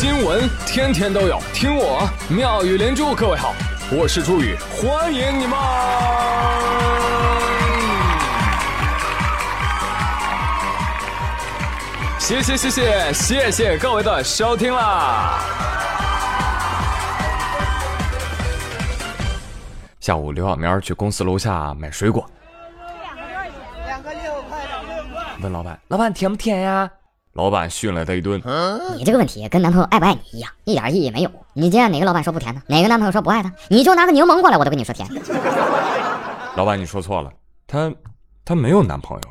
新闻天天都有，听我妙语连珠。各位好，我是朱宇，欢迎你们！谢谢谢谢谢谢各位的收听啦！下午刘小明去公司楼下买水果，两个六块，两个六块。问老板：“老板甜不甜呀？”老板训了他一顿。你这个问题跟男朋友爱不爱你一样，一点意义没有。你见哪个老板说不甜的？哪个男朋友说不爱他？你就拿个柠檬过来，我都跟你说甜。老板，你说错了，他他没有男朋友。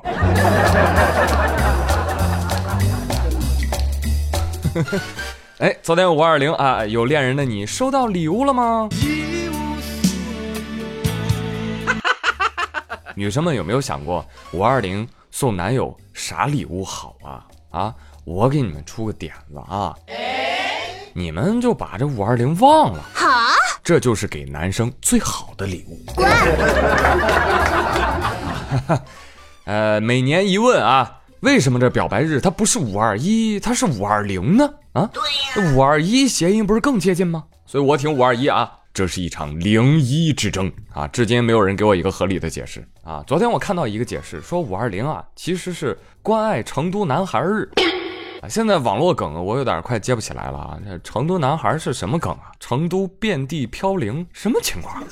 哎，昨天五二零啊，有恋人的你收到礼物了吗？女生们有没有想过五二零送男友啥礼物好啊？啊，我给你们出个点子啊，你们就把这五二零忘了，好，这就是给男生最好的礼物。滚！呃，每年一问啊，为什么这表白日它不是五二一，它是五二零呢？啊，对呀，五二一谐音不是更接近吗？所以我挺五二一啊。这是一场零一之争啊！至今没有人给我一个合理的解释啊！昨天我看到一个解释，说五二零啊其实是关爱成都男孩日 啊。现在网络梗我有点快接不起来了啊！那成都男孩是什么梗啊？成都遍地飘零，什么情况啊？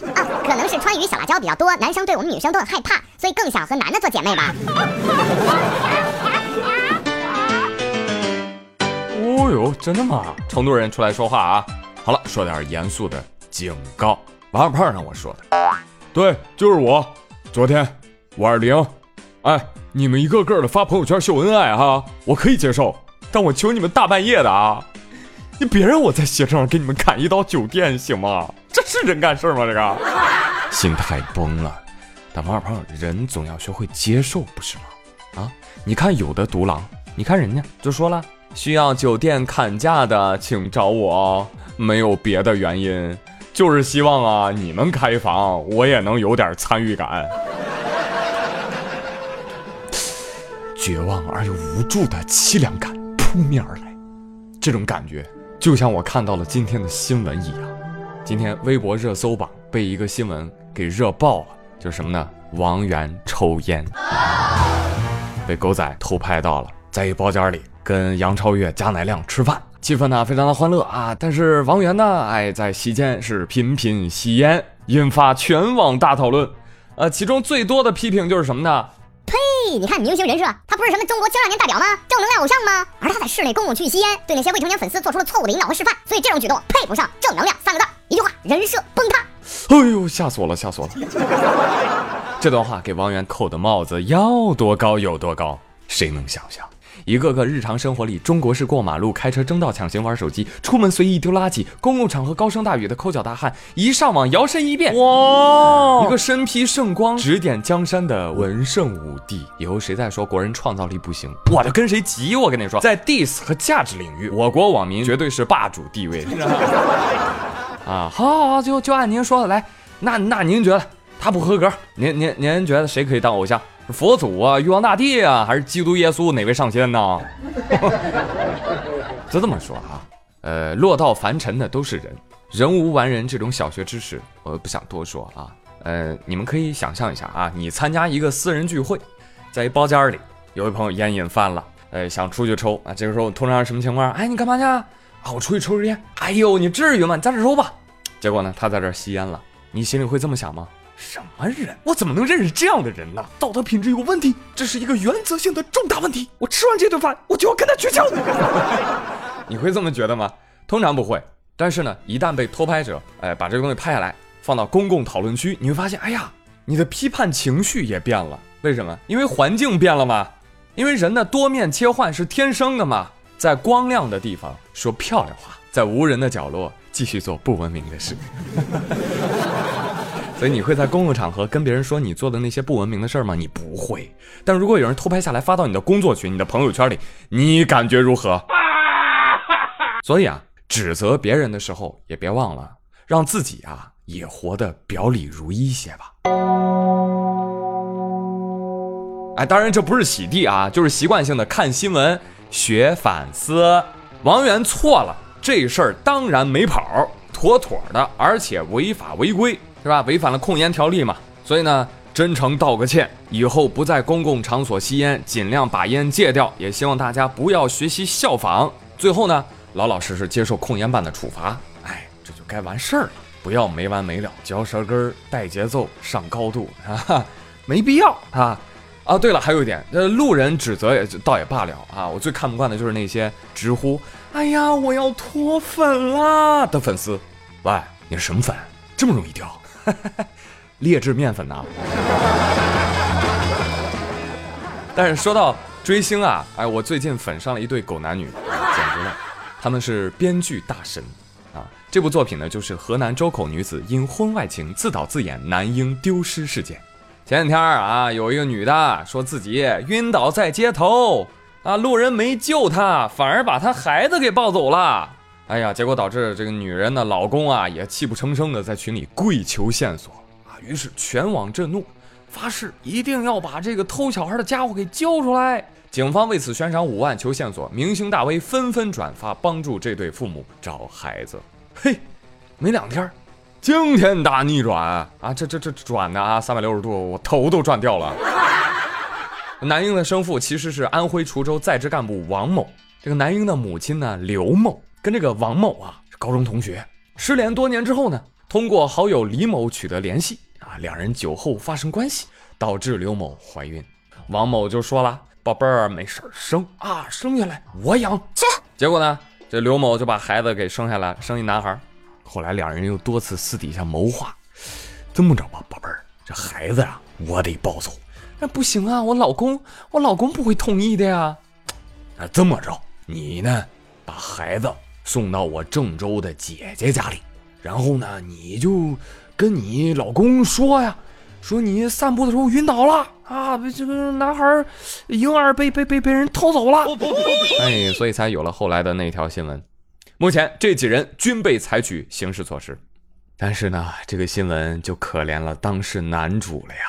可能是川渝小辣椒比较多，男生对我们女生都很害怕，所以更想和男的做姐妹吧。哦呦，真的吗？成都人出来说话啊！好了，说点严肃的。警告，王二胖让我说的，对，就是我。昨天五二零，哎，你们一个个的发朋友圈秀恩爱哈，我可以接受，但我求你们大半夜的啊，你别让我在携程上给你们砍一刀酒店行吗？这是人干事吗？这个心态崩了。但王二胖，人总要学会接受，不是吗？啊，你看有的独狼，你看人家就说了，需要酒店砍价的，请找我，没有别的原因。就是希望啊，你们开房，我也能有点参与感。绝望而又无助的凄凉感扑面而来，这种感觉就像我看到了今天的新闻一样。今天微博热搜榜被一个新闻给热爆了，就是什么呢？王源抽烟，被狗仔偷拍到了，在一包间里跟杨超越、贾乃亮吃饭。气氛呢非常的欢乐啊，但是王源呢，哎，在席间是频频吸烟，引发全网大讨论。呃，其中最多的批评就是什么呢？呸！你看明星人设，他不是什么中国青少年代表吗？正能量偶像吗？而他在室内公共区域吸烟，对那些未成年粉丝做出了错误的引导和示范，所以这种举动配不上正能量三个字。一句话，人设崩塌。哎呦，吓死我了，吓死我了！这段话给王源扣的帽子要多高有多高，谁能想象？一个个日常生活里，中国式过马路、开车争道、抢行、玩手机、出门随意丢垃圾、公共场合高声大语的抠脚大汉，一上网摇身一变，哇！一个身披圣光、指点江山的文圣武帝。以后谁再说国人创造力不行，我就跟谁急！我跟你说，在 diss 和价值领域，我国网民绝对是霸主地位。啊，好，好，好，就就按您说的来。那那您觉得他不合格？您您您觉得谁可以当偶像？佛祖啊，玉皇大帝啊，还是基督耶稣？哪位上仙呢？就这么说啊，呃，落到凡尘的都是人，人无完人这种小学知识，我不想多说啊。呃，你们可以想象一下啊，你参加一个私人聚会，在一包间里，有位朋友烟瘾犯了，呃，想出去抽啊。这个时候通常什么情况？哎，你干嘛去啊？啊，我出去抽支烟。哎呦，你至于吗？你在这抽吧。结果呢，他在这吸烟了，你心里会这么想吗？什么人？我怎么能认识这样的人呢？道德品质有问题，这是一个原则性的重大问题。我吃完这顿饭，我就要跟他绝交。你会这么觉得吗？通常不会。但是呢，一旦被偷拍者，哎，把这个东西拍下来，放到公共讨论区，你会发现，哎呀，你的批判情绪也变了。为什么？因为环境变了嘛。因为人的多面切换是天生的嘛。在光亮的地方说漂亮话，在无人的角落继续做不文明的事。所以你会在公共场合跟别人说你做的那些不文明的事吗？你不会。但如果有人偷拍下来发到你的工作群、你的朋友圈里，你感觉如何？所以啊，指责别人的时候也别忘了让自己啊也活得表里如一些吧。哎，当然这不是洗地啊，就是习惯性的看新闻学反思。王源错了。这事儿当然没跑，妥妥的，而且违法违规，是吧？违反了控烟条例嘛。所以呢，真诚道个歉，以后不在公共场所吸烟，尽量把烟戒掉。也希望大家不要学习效仿。最后呢，老老实实接受控烟办的处罚。哎，这就该完事儿了，不要没完没了，嚼舌根儿，带节奏，上高度啊，没必要啊。啊，对了，还有一点，呃，路人指责也倒也罢了啊，我最看不惯的就是那些直呼“哎呀，我要脱粉啦”的粉丝。喂，你是什么粉？这么容易掉？劣质面粉呐！但是说到追星啊，哎，我最近粉上了一对狗男女，简直了，他们是编剧大神啊！这部作品呢，就是河南周口女子因婚外情自导自演男婴丢失事件。前几天啊，有一个女的说自己晕倒在街头啊，路人没救她，反而把她孩子给抱走了。哎呀，结果导致这个女人的老公啊，也泣不成声的在群里跪求线索啊。于是全网震怒，发誓一定要把这个偷小孩的家伙给揪出来。警方为此悬赏五万求线索，明星大 V 纷纷转发帮助这对父母找孩子。嘿，没两天。惊天大逆转啊！这这这转的啊，三百六十度，我头都转掉了。男婴的生父其实是安徽滁州在职干部王某，这个男婴的母亲呢刘某跟这个王某啊是高中同学，失联多年之后呢，通过好友李某取得联系啊，两人酒后发生关系，导致刘某怀孕。王某就说了：“宝贝儿，没事儿，生啊，生下来我养。”切，结果呢，这刘某就把孩子给生下来，生一男孩。后来两人又多次私底下谋划，这么着吧，宝贝儿，这孩子啊，我得抱走。那不行啊，我老公，我老公不会同意的呀。那这么着，你呢，把孩子送到我郑州的姐姐家里，然后呢，你就跟你老公说呀，说你散步的时候晕倒了啊，这个男孩婴儿被被被被人偷走了。哎，所以才有了后来的那条新闻。目前这几人均被采取刑事措施，但是呢，这个新闻就可怜了当事男主了呀。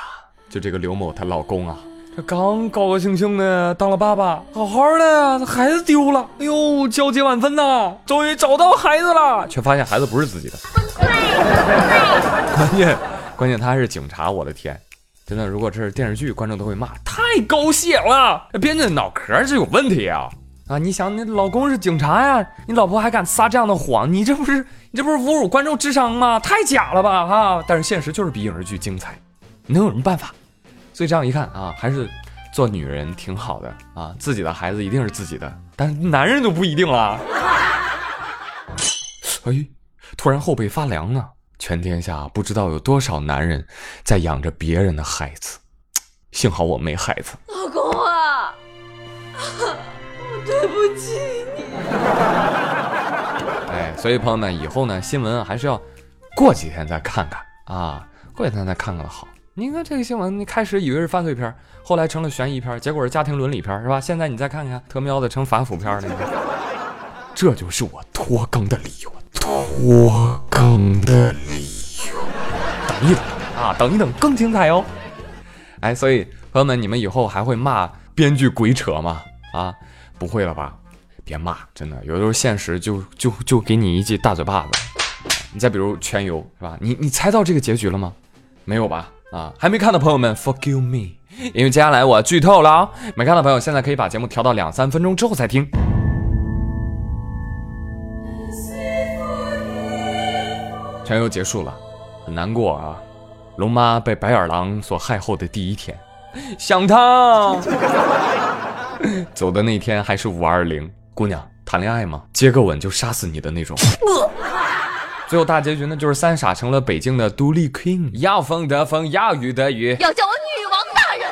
就这个刘某她老公啊，这刚高高兴兴的当了爸爸，好好的，孩子丢了，哎呦，焦急万分呐，终于找到孩子了，却发现孩子不是自己的。关键关键他是警察，我的天，真的，如果这是电视剧，观众都会骂太狗血了，编剧脑壳是有问题啊。啊！你想，你老公是警察呀，你老婆还敢撒这样的谎，你这不是你这不是侮辱观众智商吗？太假了吧！哈！但是现实就是比影视剧精彩，能有什么办法？所以这样一看啊，还是做女人挺好的啊，自己的孩子一定是自己的，但是男人就不一定了。哎，突然后背发凉呢！全天下不知道有多少男人在养着别人的孩子，幸好我没孩子。老公啊！对不起你。哎，所以朋友们，以后呢，新闻还是要过几天再看看啊，过几天再看看的好。你看这个新闻，你开始以为是犯罪片，后来成了悬疑片，结果是家庭伦理片，是吧？现在你再看看，特喵的成反腐片了。这就是我拖更的理由，拖更的理由。等一等啊，等一等，更精彩哦。哎，所以朋友们，你们以后还会骂编剧鬼扯吗？啊？不会了吧？别骂，真的，有的时候现实就就就给你一记大嘴巴子。你再比如《全游》，是吧？你你猜到这个结局了吗？没有吧？啊，还没看的朋友们，forgive me，因为接下来我剧透了啊！没看的朋友，现在可以把节目调到两三分钟之后再听。全游结束了，很难过啊！龙妈被白眼狼所害后的第一天，想他。走的那天还是五二零，姑娘谈恋爱吗？接个吻就杀死你的那种。最后大结局呢，就是三傻成了北京的独立 king，要风得风，要雨得雨，要叫我女王大人。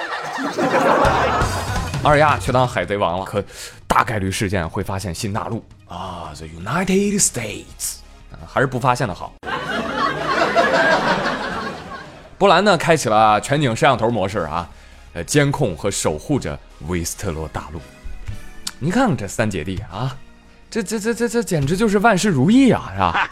二丫去当海贼王了，可大概率事件会发现新大陆啊，the United States，还是不发现的好。波兰呢，开启了全景摄像头模式啊。呃监控和守护着维斯特洛大陆，你看看这三姐弟啊，这这这这这简直就是万事如意啊，是吧？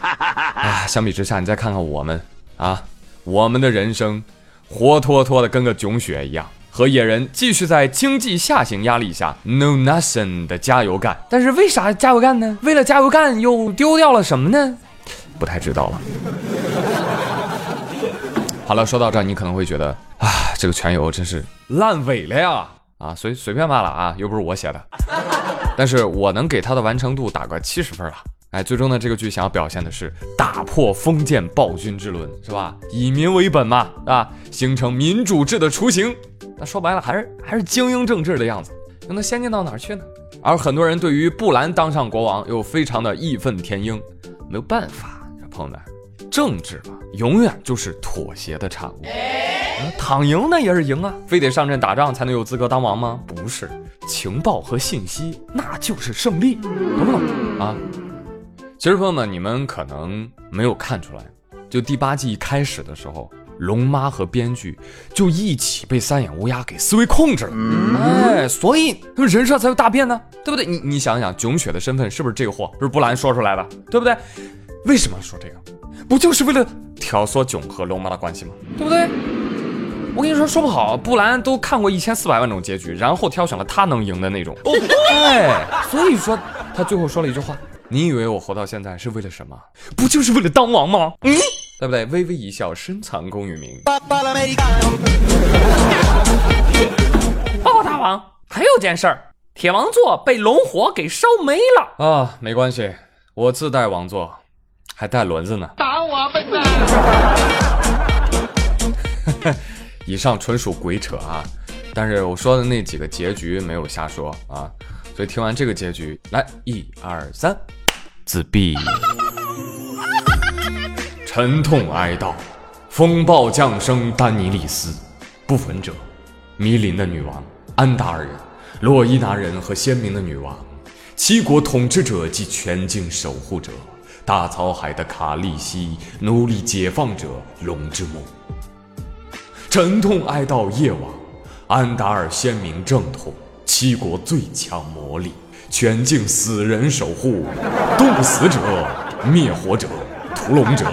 啊，相比之下，你再看看我们啊，我们的人生活脱脱的跟个囧雪一样，和野人继续在经济下行压力下 no nothing 的加油干。但是为啥加油干呢？为了加油干又丢掉了什么呢？不太知道了。好了，说到这儿，你可能会觉得啊，这个全游真是烂尾了呀！啊，随随便骂了啊，又不是我写的。但是我能给他的完成度打个七十分了。哎，最终呢，这个剧想要表现的是打破封建暴君之伦，是吧？以民为本嘛，啊，形成民主制的雏形。那说白了，还是还是精英政治的样子。那能先进到哪儿去呢？而很多人对于布兰当上国王又非常的义愤填膺，没有办法，朋友们，政治嘛，永远就是妥协的产物。躺赢那也是赢啊，非得上阵打仗才能有资格当王吗？不是，情报和信息那就是胜利，懂不懂啊？其实朋友们，你们可能没有看出来，就第八季一开始的时候，龙妈和编剧就一起被三眼乌鸦给思维控制了，哎，所以他们人设才有大变呢，对不对？你你想想，囧雪的身份是不是这个货？是布兰说出来的，对不对？为什么说这个？不就是为了挑唆囧和龙妈的关系吗？对不对？我跟你说，说不好，布兰都看过一千四百万种结局，然后挑选了他能赢的那种。哎，所以说他最后说了一句话：“你以为我活到现在是为了什么？不就是为了当王吗？嗯，对不对？”微微一笑，深藏功与名。报告大王，还有件事儿，铁王座被龙火给烧没了啊！没关系，我自带王座，还带轮子呢。打我笨蛋！以上纯属鬼扯啊！但是我说的那几个结局没有瞎说啊，所以听完这个结局，来一二三，自闭。沉痛哀悼，风暴降生丹尼利斯，不焚者，迷林的女王安达尔人，洛伊达人和鲜明的女王，七国统治者及全境守护者，大草海的卡利西，奴隶解放者龙之梦。沉痛哀悼夜王，安达尔鲜明正统，七国最强魔力，全境死人守护，冻死者，灭火者，屠龙者，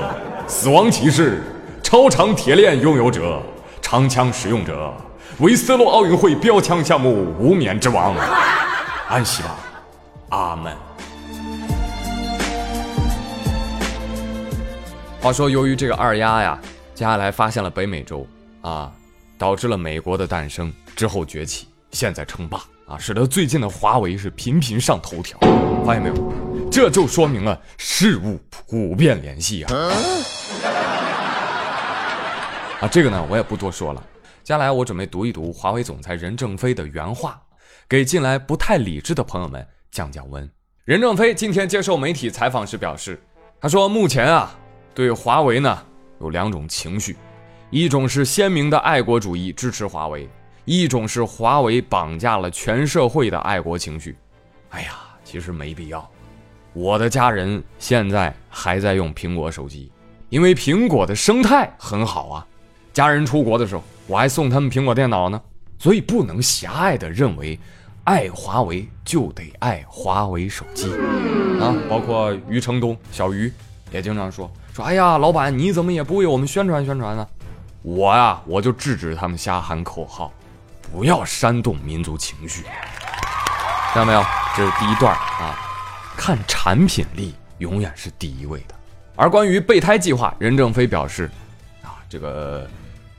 死亡骑士，超长铁链拥有者，长枪使用者，维斯洛奥运会标枪项目无冕之王，安息吧，阿门。话说，由于这个二丫呀，接下来发现了北美洲。啊，导致了美国的诞生之后崛起，现在称霸啊，使得最近的华为是频频上头条。发现没有？这就说明了事物普遍联系啊！啊，这个呢，我也不多说了。接下来我准备读一读华为总裁任正非的原话，给近来不太理智的朋友们降降温。任正非今天接受媒体采访时表示，他说目前啊，对华为呢有两种情绪。一种是鲜明的爱国主义支持华为，一种是华为绑架了全社会的爱国情绪。哎呀，其实没必要。我的家人现在还在用苹果手机，因为苹果的生态很好啊。家人出国的时候，我还送他们苹果电脑呢。所以不能狭隘的认为，爱华为就得爱华为手机啊。包括余承东、小余也经常说说，哎呀，老板你怎么也不为我们宣传宣传呢？我呀，我就制止他们瞎喊口号，不要煽动民族情绪，看到没有？这是第一段啊，看产品力永远是第一位的。而关于备胎计划，任正非表示，啊，这个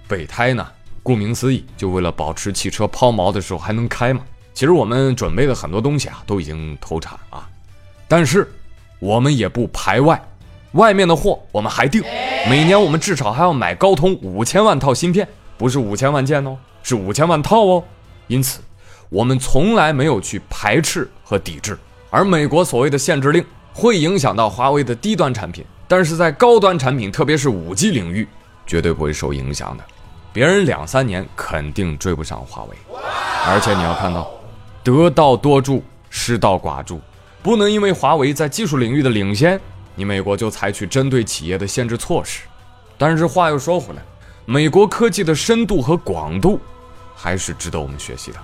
备胎呢，顾名思义，就为了保持汽车抛锚的时候还能开嘛。其实我们准备的很多东西啊，都已经投产啊，但是我们也不排外。外面的货我们还订，每年我们至少还要买高通五千万套芯片，不是五千万件哦，是五千万套哦。因此，我们从来没有去排斥和抵制。而美国所谓的限制令会影响到华为的低端产品，但是在高端产品，特别是五 G 领域，绝对不会受影响的。别人两三年肯定追不上华为。而且你要看到，得道多助，失道寡助，不能因为华为在技术领域的领先。你美国就采取针对企业的限制措施，但是话又说回来，美国科技的深度和广度还是值得我们学习的。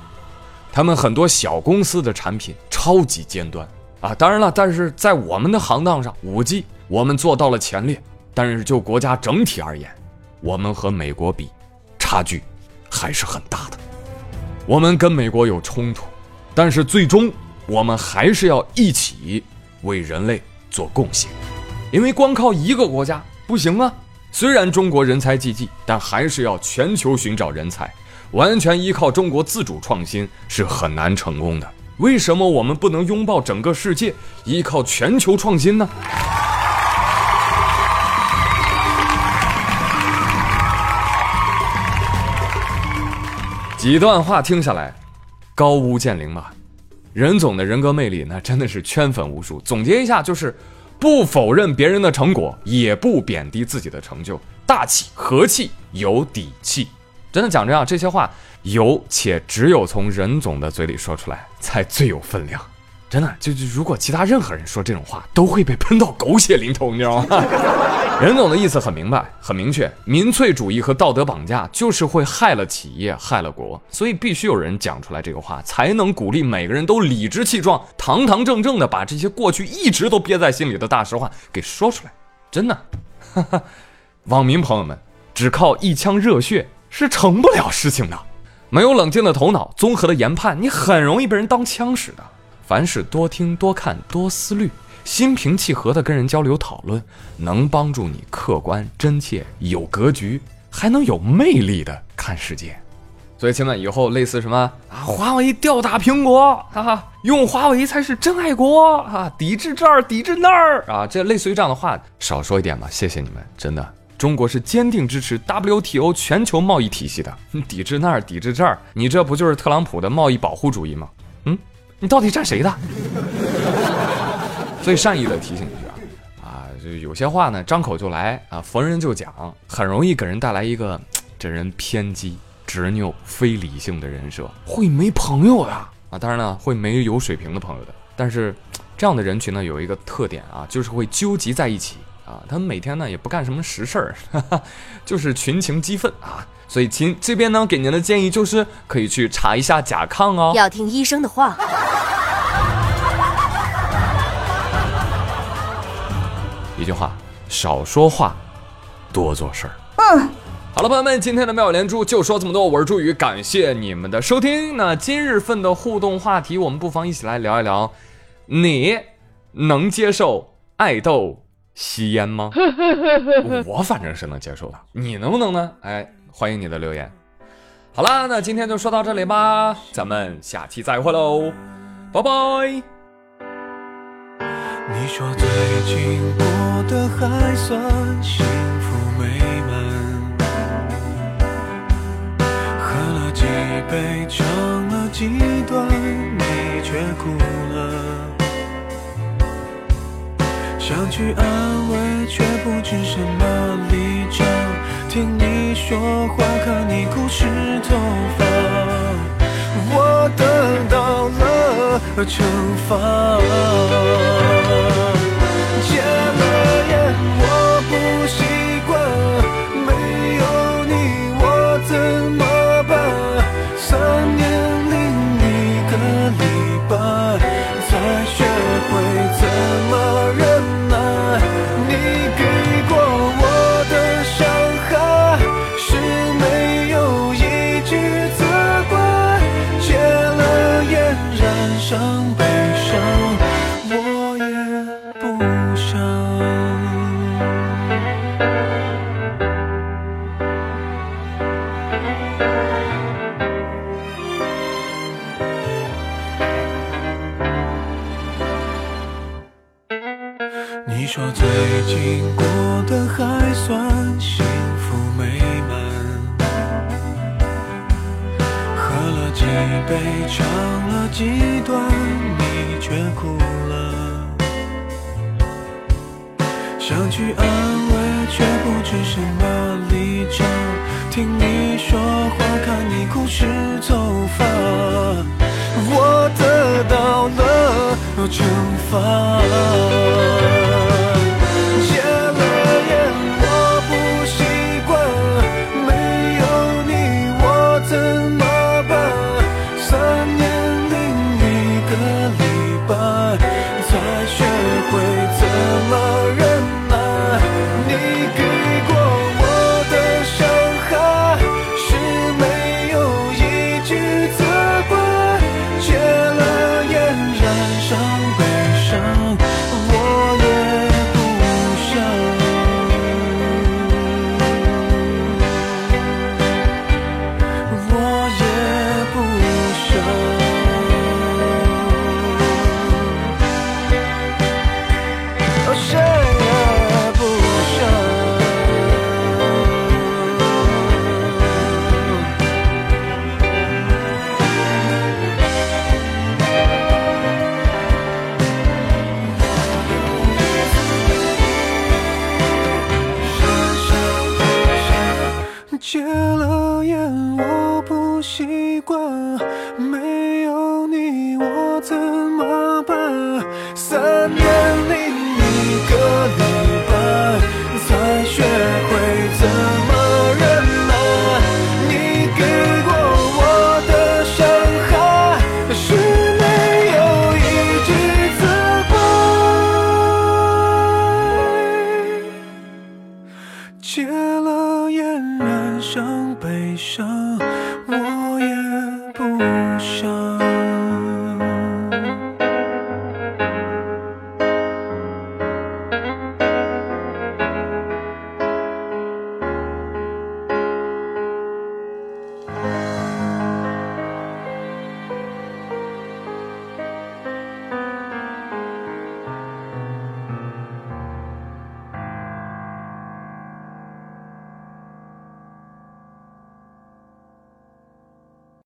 他们很多小公司的产品超级尖端啊，当然了，但是在我们的行当上，五 G 我们做到了前列，但是就国家整体而言，我们和美国比，差距还是很大的。我们跟美国有冲突，但是最终我们还是要一起为人类做贡献，因为光靠一个国家不行啊。虽然中国人才济济，但还是要全球寻找人才，完全依靠中国自主创新是很难成功的。为什么我们不能拥抱整个世界，依靠全球创新呢？几段话听下来，高屋建瓴吧。任总的人格魅力，那真的是圈粉无数。总结一下，就是不否认别人的成果，也不贬低自己的成就，大气、和气、有底气。真的讲这样，这些话有且只有从任总的嘴里说出来，才最有分量。真的，就就如果其他任何人说这种话，都会被喷到狗血淋头，你知道吗？任总的意思很明白，很明确，民粹主义和道德绑架就是会害了企业，害了国，所以必须有人讲出来这个话，才能鼓励每个人都理直气壮、堂堂正正的把这些过去一直都憋在心里的大实话给说出来。真的，哈哈，网民朋友们，只靠一腔热血是成不了事情的，没有冷静的头脑、综合的研判，你很容易被人当枪使的。凡事多听、多看、多思虑，心平气和的跟人交流讨论，能帮助你客观、真切、有格局，还能有魅力的看世界。所以，亲们，以后类似什么啊，华为吊打苹果，哈哈，用华为才是真爱国啊，抵制这儿，抵制那儿啊，这类似于这样的话，少说一点吧。谢谢你们，真的，中国是坚定支持 WTO 全球贸易体系的。抵制那儿，抵制这儿，你这不就是特朗普的贸易保护主义吗？嗯。你到底站谁的？所以善意的提醒一句啊，啊，就有些话呢，张口就来啊，逢人就讲，很容易给人带来一个这人偏激、执拗、非理性的人设，会没朋友的啊。当然呢，会没有水平的朋友的。但是这样的人群呢，有一个特点啊，就是会纠集在一起啊。他们每天呢也不干什么实事儿，就是群情激愤啊。所以，亲这边呢给您的建议就是可以去查一下甲亢哦，要听医生的话。一句话，少说话，多做事儿。嗯，好了，朋友们，今天的妙语连珠就说这么多。我是朱宇，感谢你们的收听。那今日份的互动话题，我们不妨一起来聊一聊：你能接受爱豆吸烟吗？我反正是能接受的，你能不能呢？哎。欢迎你的留言。好啦，那今天就说到这里吧，咱们下期再会喽，拜拜。你说最近过得还算幸福美满，喝了几杯，唱了几段，你却哭想去安慰，却不知什么立场，听你。说话，看你哭湿头发，我得到了惩罚。你说最近过得还算幸福美满，喝了几杯，唱了几段，你却哭了。想去安慰，却不知什么立场。听你说话，看你哭湿头发，我得到了惩罚。怎